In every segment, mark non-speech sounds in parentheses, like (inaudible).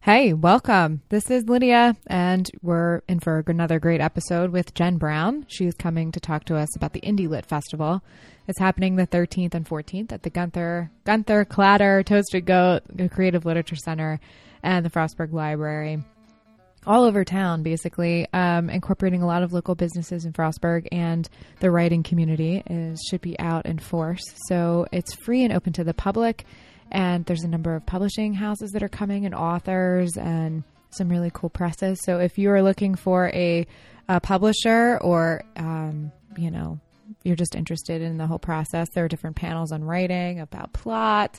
Hey, welcome. This is Lydia, and we're in for another great episode with Jen Brown. She's coming to talk to us about the Indie Lit Festival. It's happening the 13th and 14th at the Gunter Gunter Clatter Toasted Goat Creative Literature Center and the Frostburg Library. All over town, basically, um, incorporating a lot of local businesses in Frostburg and the writing community is should be out in force. So it's free and open to the public and there's a number of publishing houses that are coming and authors and some really cool presses. So if you are looking for a, a publisher or, um, you know, you're just interested in the whole process, there are different panels on writing, about plot.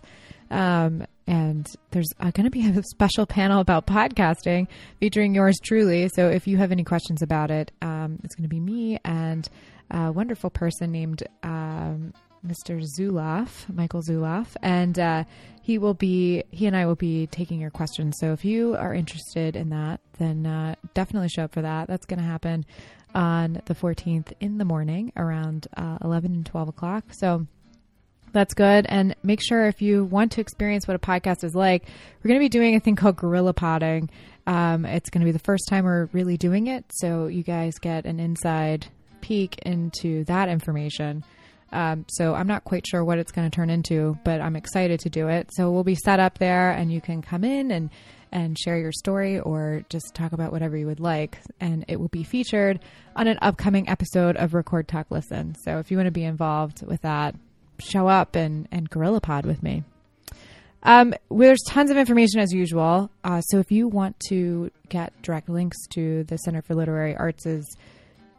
Um, and there's uh, going to be (laughs) a special panel about podcasting featuring yours truly. So if you have any questions about it, um, it's going to be me and a wonderful person named um, Mr. Zulaf, Michael Zulaf, and uh, he will be he and I will be taking your questions. So if you are interested in that, then uh, definitely show up for that. That's going to happen on the 14th in the morning around uh, 11 and 12 o'clock. So that's good. And make sure if you want to experience what a podcast is like, we're going to be doing a thing called Gorilla potting. Um, it's going to be the first time we're really doing it, so you guys get an inside peek into that information. Um, so I'm not quite sure what it's going to turn into, but I'm excited to do it. So we'll be set up there, and you can come in and and share your story or just talk about whatever you would like. And it will be featured on an upcoming episode of Record Talk Listen. So if you want to be involved with that, show up and and Gorilla Pod with me. Um, there's tons of information as usual. Uh, so if you want to get direct links to the Center for Literary Arts'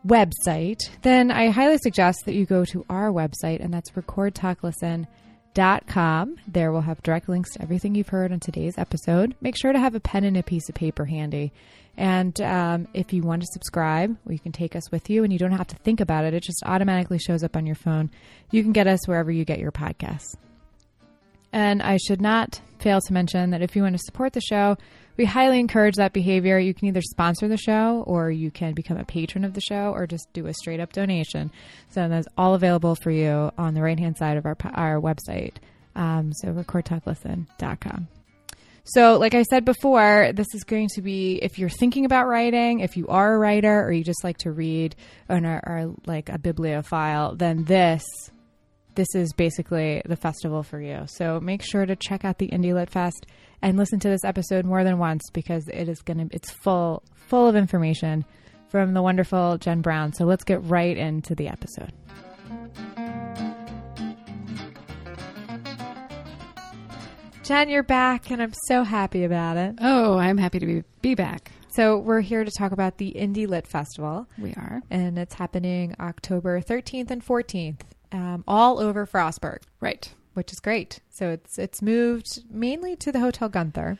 website, then I highly suggest that you go to our website, and that's recordtalklisten.com. There we'll have direct links to everything you've heard on today's episode. Make sure to have a pen and a piece of paper handy. And um, if you want to subscribe, well, you can take us with you, and you don't have to think about it. It just automatically shows up on your phone. You can get us wherever you get your podcasts. And I should not fail to mention that if you want to support the show, we highly encourage that behavior. You can either sponsor the show or you can become a patron of the show or just do a straight up donation. So that's all available for you on the right hand side of our, our website. Um, so recordtalklisten.com. So, like I said before, this is going to be if you're thinking about writing, if you are a writer, or you just like to read, or are like a bibliophile, then this this is basically the festival for you. So make sure to check out the Indie Lit Fest and listen to this episode more than once because it is going to it's full full of information from the wonderful Jen Brown. So let's get right into the episode. Jen, you're back and I'm so happy about it. Oh, I'm happy to be, be back. So we're here to talk about the Indie Lit Festival. We are. And it's happening October 13th and 14th um, all over Frostburg. Right. Which is great. So it's it's moved mainly to the Hotel Gunter.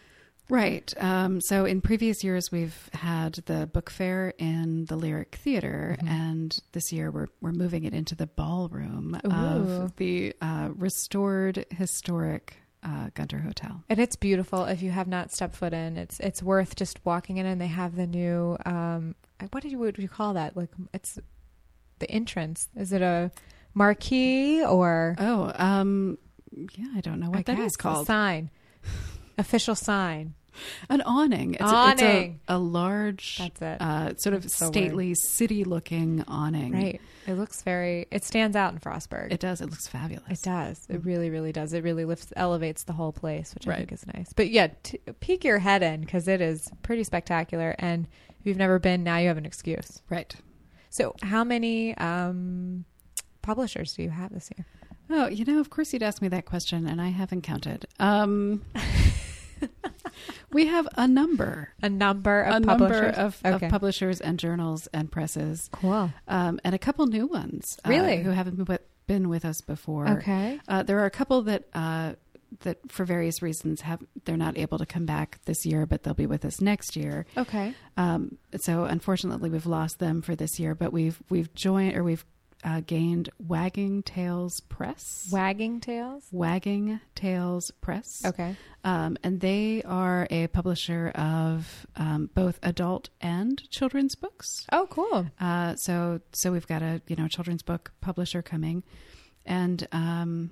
Right. Um, so in previous years, we've had the book fair in the Lyric Theater, mm-hmm. and this year we're we're moving it into the ballroom Ooh. of the uh, restored historic uh, Gunter Hotel. And it's beautiful. If you have not stepped foot in, it's it's worth just walking in. And they have the new um, what did you what do you call that? Like it's the entrance. Is it a marquee or? Oh um yeah i don't know what I that is called. sign. Official sign. (laughs) An awning. It's, awning. A, it's a, a, large that's it. uh, sort of so stately city looking awning. Right. It looks very it stands out in frostburg. It does. It looks fabulous. It does. It really really does. It really lifts elevates the whole place which right. i think is nice. But yeah t- peek your head in because it is pretty spectacular. And if you've never been now you have an excuse. Right. So how many um publishers do you have this year? Oh, you know, of course you'd ask me that question, and I haven't counted. Um, (laughs) we have a number, a number of a publishers, number of, okay. of, publishers and journals and presses. Cool, um, and a couple new ones, uh, really, uh, who haven't been with us before. Okay, uh, there are a couple that. Uh, that for various reasons have they're not able to come back this year, but they'll be with us next year. Okay. Um, so unfortunately, we've lost them for this year, but we've we've joined or we've uh, gained Wagging Tails Press. Wagging Tails? Wagging Tails Press. Okay. Um, and they are a publisher of um, both adult and children's books. Oh, cool. Uh, so, so we've got a you know children's book publisher coming, and um,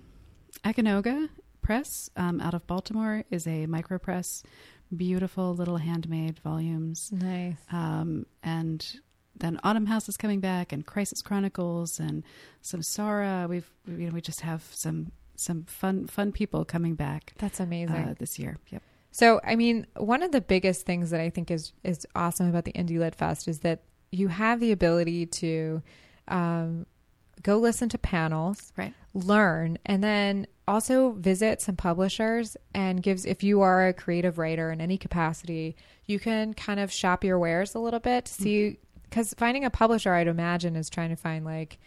Akanoga Press um, out of Baltimore is a micropress beautiful little handmade volumes. Nice. Um, and then Autumn House is coming back, and Crisis Chronicles, and Samsara. We've you know we just have some some fun fun people coming back. That's amazing uh, this year. Yep. So, I mean, one of the biggest things that I think is is awesome about the Indie Lit Fest is that you have the ability to um, go listen to panels, right? Learn, and then also visit some publishers and gives if you are a creative writer in any capacity, you can kind of shop your wares a little bit to see because finding a publisher, I'd imagine, is trying to find like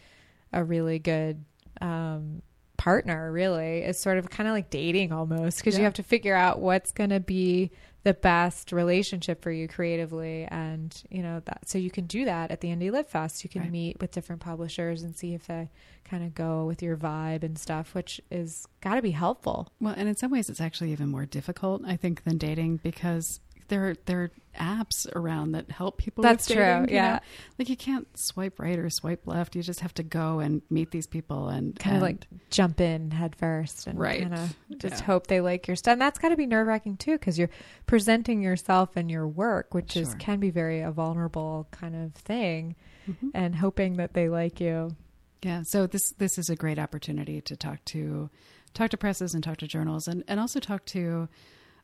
a really good um, partner. Really, is sort of kind of like dating almost because you have to figure out what's going to be the best relationship for you creatively, and you know that. So you can do that at the Indie Lit Fest. You can Right. meet with different publishers and see if they kind of go with your vibe and stuff, which is got to be helpful. Well, and in some ways, it's actually even more difficult, I think, than dating because there are, there are apps around that help people. That's true, dating, you yeah. know? like you can't swipe right or swipe left. You just have to go and meet these people and Kind of like jump in head first and Right. kind of just Yeah. hope they like your stuff. And that's got to be nerve wracking too, because you're presenting yourself and your work, which is can be very a vulnerable kind of thing, Mhm. and hoping that they like you. Yeah, so this this is a great opportunity to talk to talk to presses and talk to journals and, and also talk to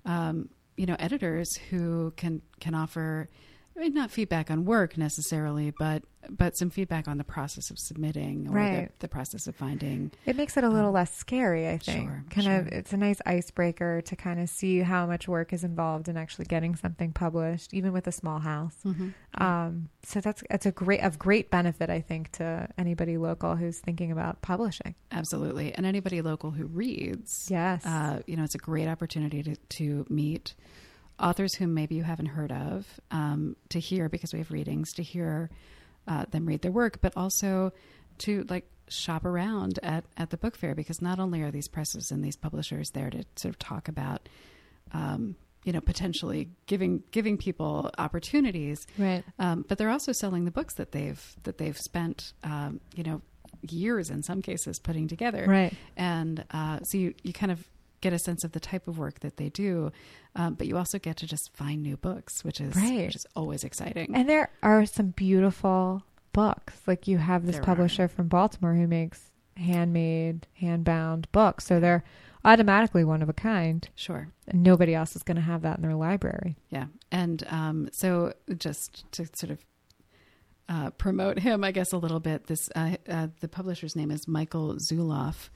um, you know editors who can can offer I mean, not feedback on work necessarily, but but some feedback on the process of submitting or Right. the, the process of finding. It makes it a little less scary, I think. sure, kind of, it's a nice icebreaker to kind of see how much work is involved in actually getting something published, even with a small house. Um, so that's it's a great of great benefit, I think, to anybody local who's thinking about publishing. Absolutely, and anybody local who reads, Yes. uh, you know, it's a great opportunity to to meet authors whom maybe you haven't heard of, um, to hear because we have readings to hear uh, them read their work, but also to like shop around at at the book fair because not only are these presses and these publishers there to sort of talk about. Um, you know, potentially giving giving people opportunities, Right. um, but they're also selling the books that they've that they've spent, um, you know, years in some cases putting together Right. and uh, so you, you kind of get a sense of the type of work that they do um, but you also get to just find new books which is Right. which is always exciting And there are some beautiful books. Like you have this There publisher from Baltimore who makes handmade, handbound books. So they're automatically one of a kind. sure And nobody else is going to have that in their library. yeah and um, so just to sort of uh, promote him i guess a little bit this uh, uh, the publisher's name is michael zuloff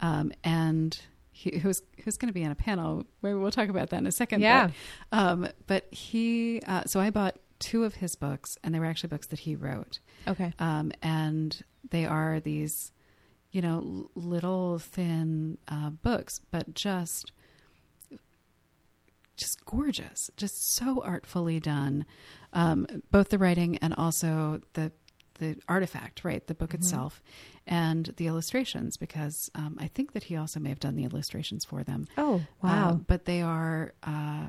um, and he, who's who's going to be on a panel maybe we'll talk about that in a second Yeah. but, um, but he uh, so i bought two of his books and they were actually books that he wrote Okay. um, and they are these, you know, little thin uh, books, but just, just gorgeous, just so artfully done. Um, both the writing and also the the artifact, right, the book itself, and the illustrations, because um, I think that he also may have done the illustrations for them. Oh, wow. Uh, but they are uh,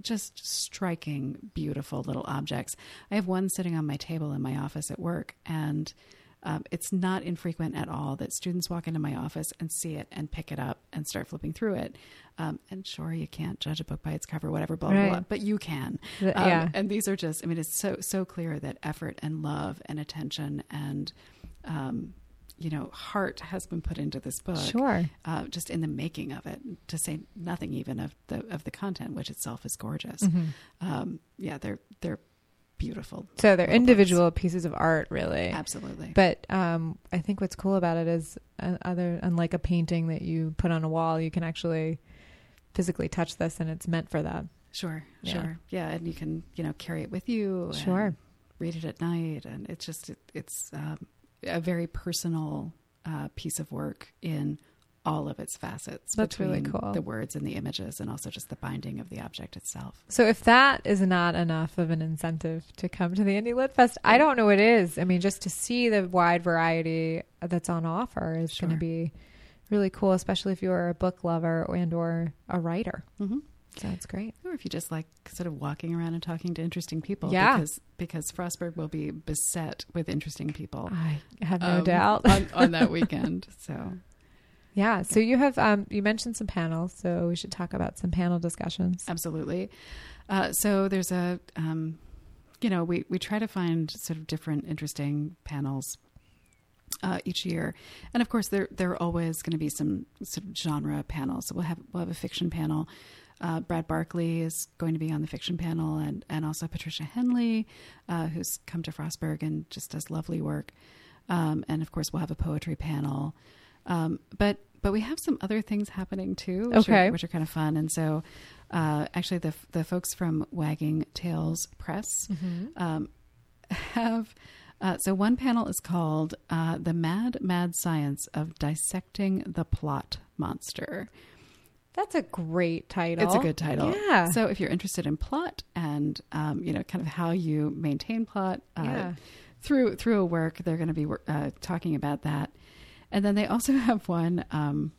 just striking, beautiful little objects. I have one sitting on my table in my office at work, and um, it's not infrequent at all that students walk into my office and see it and pick it up and start flipping through it. Um, and sure, you can't judge a book by its cover, whatever, blah, blah, Right. blah, but you can. Um, yeah. And these are just, I mean, it's so, so clear that effort and love and attention and, um, you know, heart has been put into this book Sure. uh, just in the making of it, to say nothing even of the of the content, which itself is gorgeous. Mhm. Um, yeah, they're they're beautiful. So they're individual pieces of art, really. Absolutely. But um, I think what's cool about it is, uh, other unlike a painting that you put on a wall, you can actually physically touch this, and it's meant for that. sure, Yeah. sure, yeah, and you can you know carry it with you. Sure. read it at night, and it's just it, it's um, a very personal uh, piece of work in all of its facets. That's really cool. The words and the images, and also just the binding of the object itself. So if that is not enough of an incentive to come to the Indie Lit Fest, I don't know what is. I mean, just to see the wide variety that's on offer is going to be really cool, especially if you're a book lover and or a writer. Mm-hmm. So it's great. Or if you just like sort of walking around and talking to interesting people. Yeah. Because, because Frostburg will be beset with interesting people I have no um, doubt. on, on that (laughs) weekend. So, Yeah. So you have um, you mentioned some panels, so we should talk about some panel discussions. Absolutely. Uh, so there's a, um, you know, we we try to find sort of different interesting panels uh, each year, and of course there there are always going to be some sort of genre panels. So we'll have we'll have a fiction panel. Uh, Brad Barkley is going to be on the fiction panel, and and also Patricia Henley, uh, who's come to Frostburg and just does lovely work. Um, and of course, we'll have a poetry panel. Um, but but we have some other things happening too, which Okay. are, which are kind of fun. And so, uh, actually, the the folks from Wagging Tails Press um, (laughs) have. Uh, so one panel is called uh, "The Mad Mad Science of Dissecting the Plot Monster." That's a great title. It's a good title. Yeah. So if you're interested in plot and um, you know kind of how you maintain plot uh, Yeah. through through a work, they're going to be uh, talking about that. And then they also (laughs) have one um,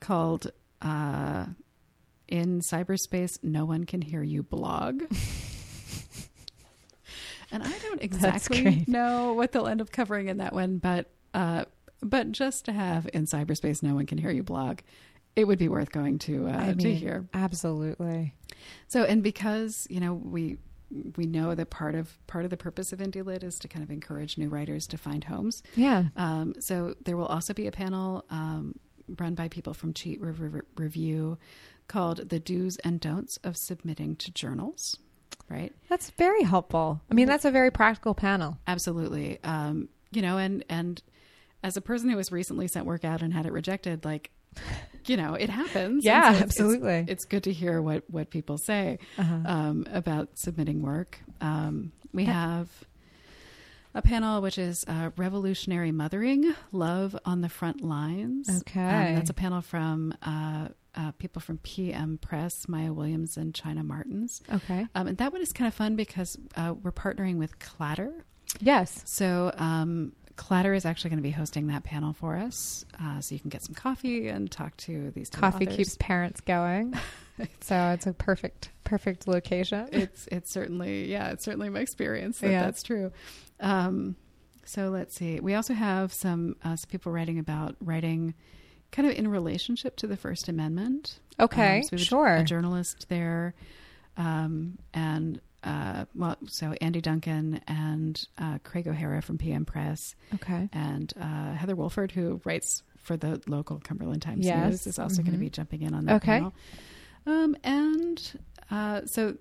called uh, "In Cyberspace, No One Can Hear You" blog. (laughs) and I don't exactly know what they'll end up covering in that one, but uh, but just to have "In Cyberspace, No One Can Hear You" blog. It would be worth going to uh, I to hear. Absolutely. So, and because you know we we know that part of part of the purpose of Indie Lit is to kind of encourage new writers to find homes. Yeah. Um, so there will also be a panel um, run by people from Cheat Re- Review called "The Do's and Don'ts of Submitting to Journals." Right? That's very helpful. I mean, that's a very practical panel. Absolutely. Um, you know, and and as a person who was recently sent work out and had it rejected, like you know, it happens. Yeah, so absolutely. It's, it's good to hear what what people say Uh-huh. um, about submitting work. Um, we Yeah. have a panel which is uh, revolutionary mothering, love on the front lines. Okay. Um, that's a panel from uh, uh, people from PM Press, Mai'a Williams and China Martens. Okay. Um, and that one is kind of fun because uh, we're partnering with Clatter. Yes. So um, Clatter is actually going to be hosting that panel for us, uh, so you can get some coffee and talk to these Coffee authors. keeps parents going. (laughs) so it's a perfect, perfect location. it's it's certainly yeah it's certainly my experience that Yeah. that's true um so let's see we also have some uh, some people writing about writing kind of in relationship to the first amendment Okay, Um, so we have a- sure. a journalist there um and uh well so andy duncan and uh craig o'hara from pm press okay. and uh heather wolford who writes for the local cumberland times Yes. news is also going Mhm. to be jumping in on that Okay. panel um, and uh, so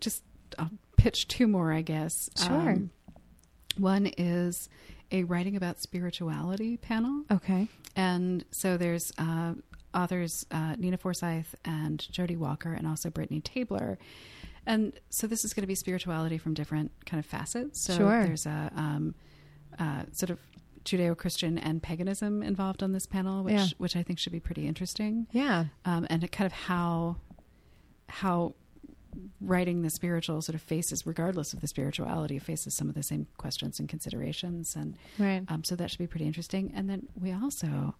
just I'll pitch two more, I guess. Sure. Um, one is a writing about spirituality panel. Okay. And so there's uh, authors uh, Nina Forsyth and Jody Walker, and also Brittany Tabler. And so this is going to be spirituality from different kind of facets. So Sure. there's a um, uh, sort of Judeo-Christian and paganism involved on this panel, which Yeah. which I think should be pretty interesting Yeah. um, and kind of how how writing the spiritual sort of faces, regardless of the spirituality, faces some of the same questions and considerations, and Right. um, so that should be pretty interesting. And then we also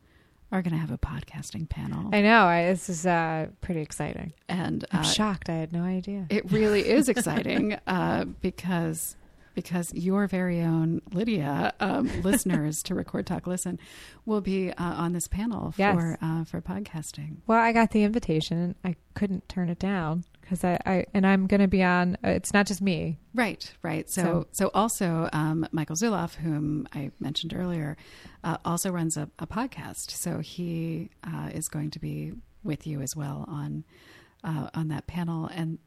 are going to have a podcasting panel, I know. I, this is uh, pretty exciting. and I'm uh, shocked. I had no idea. it really (laughs) is exciting uh, because because your very own Lydia um, (laughs) listeners to Record Talk Listen will be uh, on this panel Yes. for uh, for podcasting. Well, I got the invitation. I couldn't turn it down because I, I and I'm going to be on. uh, It's not just me. Right, right. So, So- so, also um, Michael Zuloff, whom I mentioned earlier, uh, also runs a, a podcast. So he uh, is going to be with you as well on uh, on that panel, and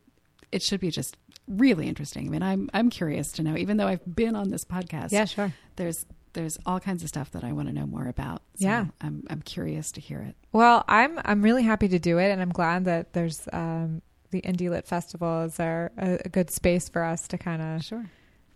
it should be just really interesting. I mean, I'm I'm curious to know, even though I've been on this podcast. Yeah, sure. there's there's all kinds of stuff that I want to know more about. So Yeah. I'm I'm curious to hear it. Well, I'm I'm really happy to do it, and I'm glad that there's um, the Indie Lit Festival is a, a good space for us to kind of Sure.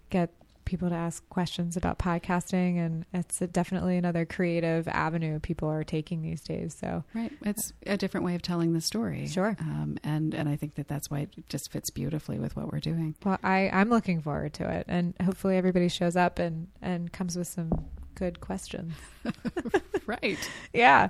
get people to ask questions about podcasting, and it's a, definitely another creative avenue people are taking these days. So Right. It's a different way of telling the story. Sure. Um, and and I think that that's why it just fits beautifully with what we're doing. Well, I, I'm looking forward to it, and hopefully everybody shows up and, and comes with some good questions. (laughs) right. (laughs) Yeah.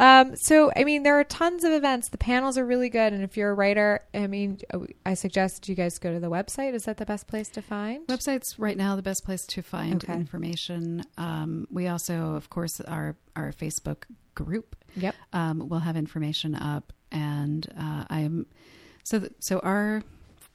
Um, so, I mean, there are tons of events. The panels are really good, and if you're a writer, I mean, I suggest you guys go to the website. Is that the best place to find? Website's right now the best place to find Okay. information. Um, we also, of course, our our Facebook group. Yep. Um, we'll have information up, and uh, I'm so th- so our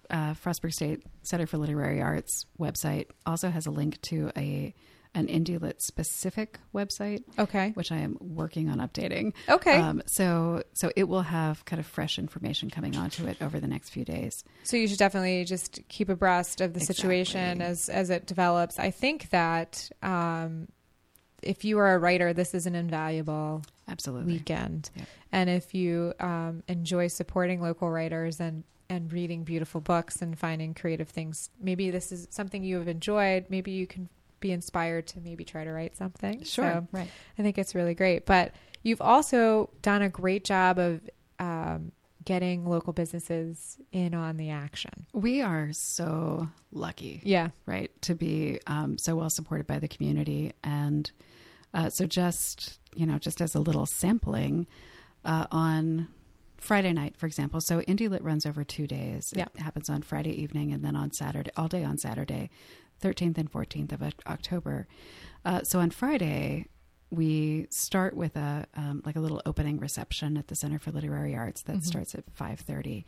uh, Frostburg State Center for Literary Arts website also has a link to a an indie lit specific website Okay. which I am working on updating. Okay. Um, so so it will have kind of fresh information coming onto it over the next few days. So you should definitely just keep abreast of the situation as as it develops. I think that um, if you are a writer, this is an invaluable Absolutely. weekend, Yep. and if you um, enjoy supporting local writers and and reading beautiful books and finding creative things, maybe this is something you have enjoyed. Maybe you can be inspired to maybe try to write something. Sure. So right. I think it's really great. But you've also done a great job of um, getting local businesses in on the action. We are so lucky, Yeah. right, to be um, so well supported by the community, and uh, so just you know, just as a little sampling uh, on. Friday night, for example. So Indie Lit runs over two days. Yeah. It happens on Friday evening and then on Saturday, all day on Saturday, 13th and 14th of October. Uh, so on Friday, we start with a um, like a little opening reception at the Center for Literary Arts that Mhm. starts at 5:30.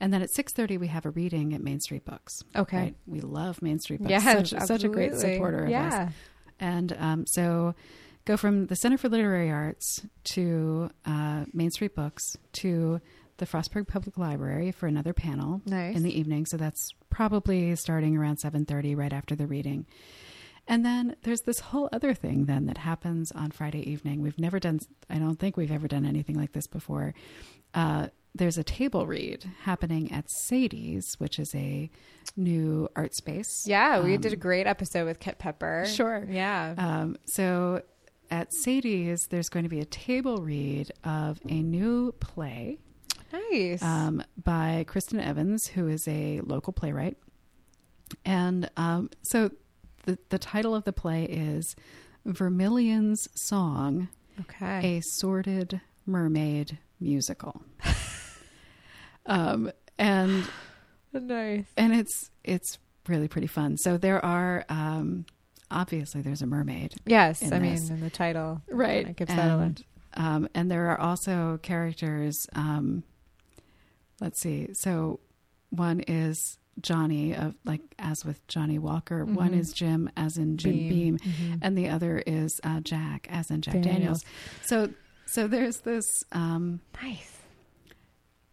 And then at 6:30 we have a reading at Main Street Books. Okay. Right? We love Main Street Books. Yeah. such, such a great supporter of us. And um, so go from the Center for Literary Arts to uh, Main Street Books to the Frostburg Public Library for another panel Nice. in the evening. So that's probably starting around 7:30 right after the reading. And then there's this whole other thing then that happens on Friday evening. We've never done I don't think we've ever done anything like this before. Uh, there's a table read happening at Sadie's, which is a new art space. yeah. We Um, did a great episode with Kit Pepper. Sure. Yeah. Um, so at Sadie's, there's going to be a table read of a new play nice. um, by Kristen Evans, who is a local playwright. And um, so the, the title of the play is Vermilion's Song, okay. a Sordid Mermaid Musical. (laughs) um, and nice. and it's it's really pretty fun. So there are um, obviously there's a mermaid, Yes. I mean, in the title. right? It gives that and, um, and there are also characters. Um, let's see. So one is Johnny of like as with Johnnie Walker. One Mhm. is Jim as in Jim Beam, Mhm. and the other is uh, Jack as in Jack Daniels. Daniels. So so there's this. Um, nice.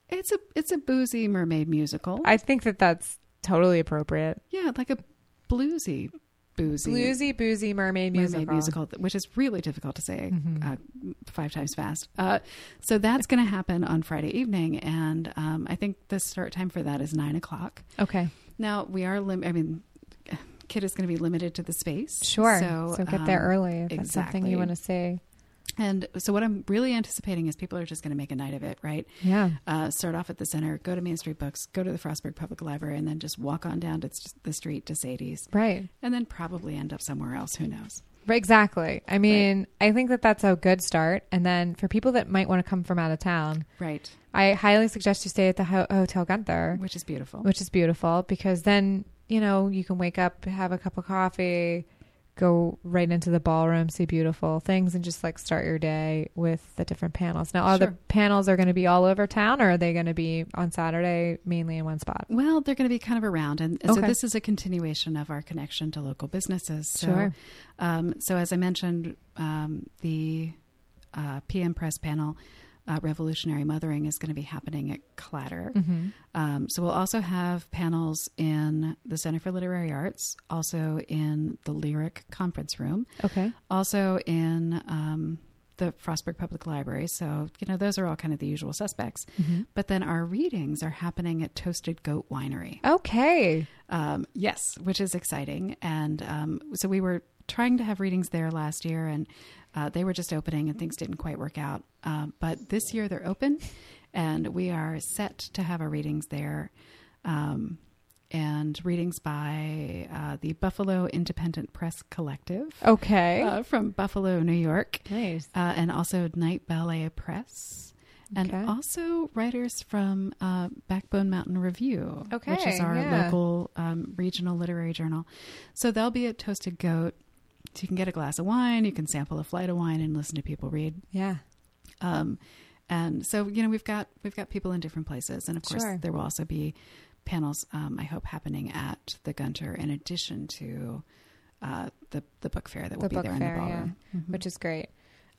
it's a it's a boozy mermaid musical. I think that that's totally appropriate. yeah, like a bluesy boozy Bluesy, boozy mermaid musical. mermaid musical, which is really difficult to say Mhm. uh, five times fast. Uh, so that's going to happen on Friday evening, and um, I think the start time for that is nine o'clock. Okay. Now we are lim- I mean, Kid is going to be limited to the space. Sure. So, So, get there um, early if that's something you want to say. And so what I'm really anticipating is people are just going to make a night of it, right? Yeah. Uh, start off at the center, go to Main Street Books, go to the Frostburg Public Library, and then just walk on down to the street to Sadie's, Right. and then probably end up somewhere else. Who knows? Right, Exactly. I mean, I think that that's a good start. And then for people that might want to come from out of town, Right. I highly suggest you stay at the Ho- Hotel Gunter, Which is beautiful. which is beautiful because then, you know, you can wake up, have a cup of coffee, go right into the ballroom, see beautiful things, and just like start your day with the different panels. Now, are the panels are going to be all over town or are they going to be on Saturday mainly in one spot? Well, they're going to be kind of around, and so Okay. this is a continuation of our connection to local businesses. So, Sure. um, so as I mentioned, um, the uh, PM Press panel, uh, "Revolutionary Mothering," is going to be happening at Clatter. Mm-hmm. Um, so we'll also have panels in the Center for Literary Arts, also in the Lyric Conference Room, Okay. also in um, the Frostburg Public Library. So you know those are all kind of the usual suspects. Mm-hmm. But then our readings are happening at Toasted Goat Winery. Okay. Um, yes, which is exciting. And um, so we were trying to have readings there last year, and uh, they were just opening, and things didn't quite work out. Um, but this year they're open, and we are set to have our readings there. Um, and readings by uh, the Buffalo Independent Press Collective Okay. uh, from Buffalo, New York, nice. uh, and also Night Ballet Press. And Okay. also writers from uh, Backbone Mountain Review, which is our yeah. local um, regional literary journal. So they'll be at Toasted Goat. So you can get a glass of wine, you can sample a flight of wine, and listen to people read. Yeah. Um, and so you know we've got we've got people in different places, and of course Sure. there will also be panels. Um, I hope happening at the Gunter in addition to uh, the the book fair that will The be there fair, in the yeah. ballroom. Mhm. which is great.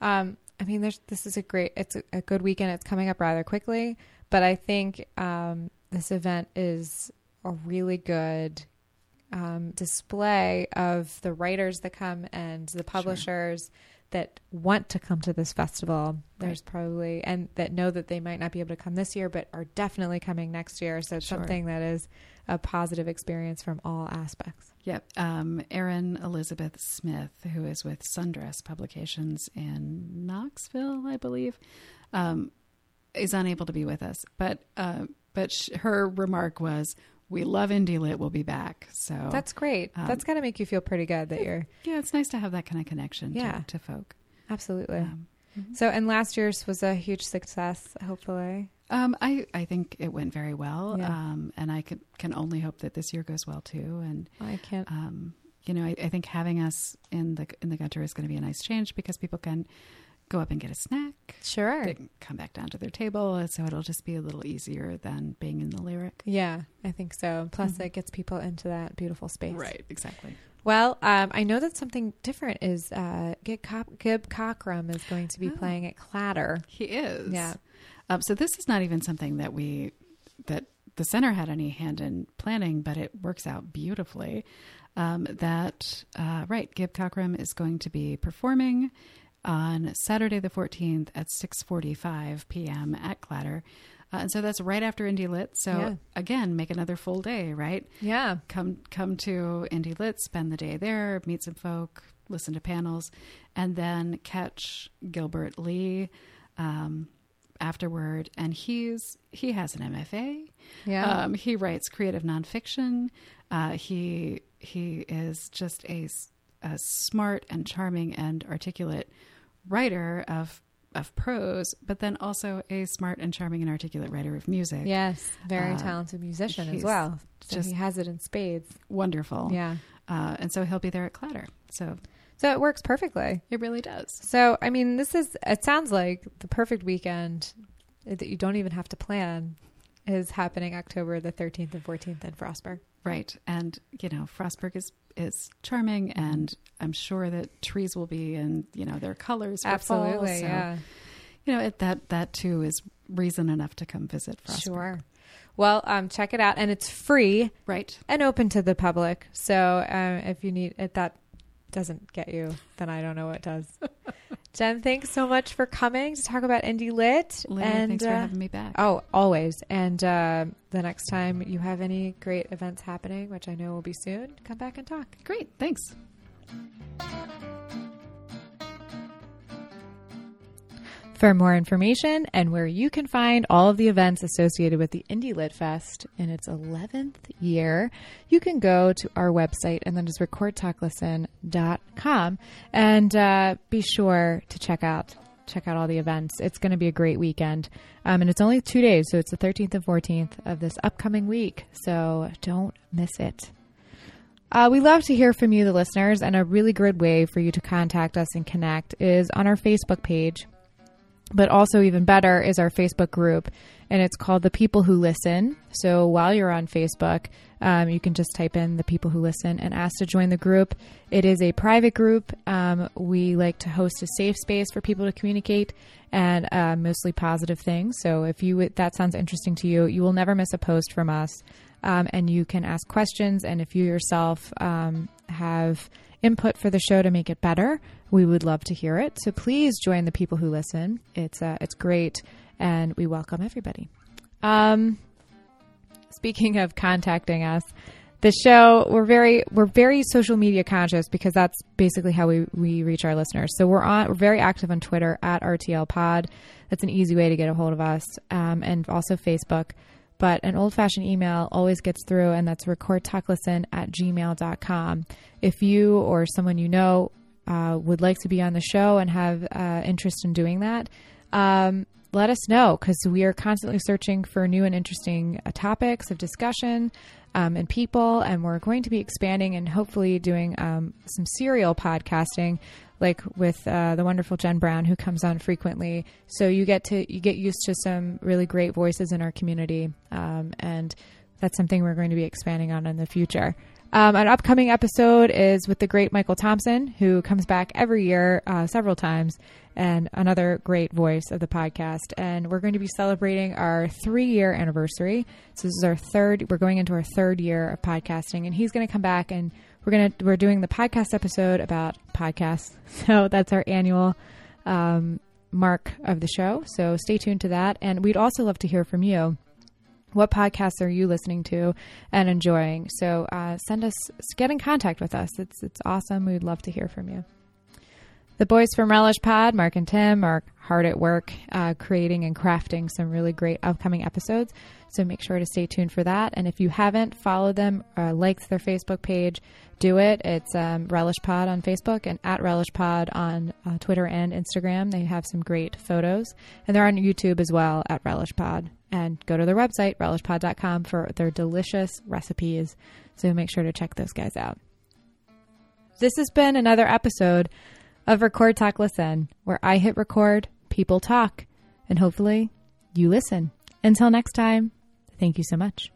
Um, I mean, there's this is a great. It's a, a good weekend. It's coming up rather quickly, but I think um, this event is a really good um, display of the writers that come and the publishers that want to come to this festival. There's probably and that know that they might not be able to come this year, but are definitely coming next year. So it's Sure. something that is a positive experience from all aspects. Yep. Um, Erin Elizabeth Smith, who is with Sundress Publications in Knoxville, I believe, um, is unable to be with us. But uh, but sh- her remark was, "We love indie lit. We'll be back." So That's great. um, That's got to make you feel pretty good that you're yeah, it's nice to have that kind of connection. Yeah. to, to folk. absolutely. Um, So, and last year's was a huge success, hopefully. um, I I think it went very well, Yeah. um, and I could, can only hope that this year goes well too. And I can't. um, you know, I, I think having us in the in the Gunter is going to be a nice change because people can go up and get a snack. Sure. They can come back down to their table, so it'll just be a little easier than being in the lyric. Yeah, I think so. Plus, Mhm. it gets people into that beautiful space. Right, exactly. Well, um, I know that something different is uh, Gib, Cop- Gib Cockrum is going to be Oh. playing at Clatter. He is. Yeah. Um, so this is not even something that we that the center had any hand in planning, but it works out beautifully. Um, that uh, right, Gib Cockrum is going to be performing on Saturday the fourteenth at six forty five p.m. at Clatter. Uh, and so that's right after Indie Lit. So Yeah. again, make another full day, right? Yeah. come come to Indie Lit, spend the day there, meet some folk, listen to panels, and then catch Gilbert Lee um, afterward. And he's he has an MFA. Yeah. Um, he writes creative nonfiction. Uh, he he is just a smart and charming and articulate writer of of prose, but then also a smart and charming and articulate writer of music. yes. Very uh, talented musician as well. So just- he has it in spades. Wonderful. Yeah. Uh, and so he'll be there at Clatter. So So it works perfectly. it really does. So, I mean, this is, it sounds like the perfect weekend that you don't even have to plan is happening October the 13th and 14th in Frostburg. Right. And, you know, Frostburg is, is charming and I'm sure that trees will be in, you know, their colors. for fall. Absolutely. So, yeah. You know, it, that, that too is reason enough to come visit Frostburg. Sure. Well, um, check it out, and it's free Right. and open to the public. So um, if you need, at that doesn't get you, then I don't know what does. (laughs) Jen, thanks so much for coming to talk about Indie Lit. And thanks for uh, having me back. oh, always. And uh, the next time you have any great events happening, which I know will be soon, come back and talk. Great. Thanks. For more information and where you can find all of the events associated with the Indie Lit Fest in its 11th year, you can go to our website and then just recordtalklisten.com and uh, be sure to check out check out all the events. It's going to be a great weekend. Um, and it's only two days, so it's the 13th and 14th of this upcoming week. So don't miss it. Uh, we love to hear from you, the listeners, and a really good way for you to contact us and connect is on our Facebook page. But also, even better, is our Facebook group, and it's called The People Who Listen. So while you're on Facebook, um, you can just type in The People Who Listen and ask to join the group. It is a private group. Um, we like to host a safe space for people to communicate and uh, mostly positive things. So if you that sounds interesting to you, you will never miss a post from us, um, and you can ask questions. And if you yourself um, have input for the show to make it better, we would love to hear it. So please join the people who listen. It's uh, it's great, and we welcome everybody. Um, speaking of contacting us, the show we're very we're very social media conscious because that's basically how we, we reach our listeners. So we're on we're very active on Twitter at RTL Pod. That's an easy way to get a hold of us, um, and also Facebook. But an old fashioned email always gets through, and that's recordtalklisten at gmail.com. If you or someone you know uh, would like to be on the show and have uh, interest in doing that, um, let us know because we are constantly searching for new and interesting uh, topics of discussion um, and people. And we're going to be expanding and hopefully doing um, some serial podcasting like with uh, the wonderful Jen Brown, who comes on frequently. So you get to you get used to some really great voices in our community, um, and that's something we're going to be expanding on in the future. Um, an upcoming episode is with the great Michael Thompson, who comes back every year, uh, several times, and another great voice of the podcast. And we're going to be celebrating our three year anniversary. So this is our third. We're going into our third year of podcasting, and he's going to come back and we're gonna we're doing the podcast episode about podcasts. (laughs) So that's our annual um, mark of the show. So stay tuned to that, and we'd also love to hear from you. What podcasts are you listening to and enjoying? So uh, send us, get in contact with us. It's it's awesome. We'd love to hear from you. The boys from Relish Pod, Mark and Tim, are hard at work uh, creating and crafting some really great upcoming episodes. So make sure to stay tuned for that. And if you haven't followed them or uh, liked their Facebook page, do it. It's um, Relish Pod on Facebook and at Relish Pod on uh, Twitter and Instagram. They have some great photos. And they're on YouTube as well at Relish Pod. And go to their website, relishpod.com, for their delicious recipes. So make sure to check those guys out. This has been another episode of Record Talk Listen, where I hit record, people talk, and hopefully you listen. Until next time, thank you so much.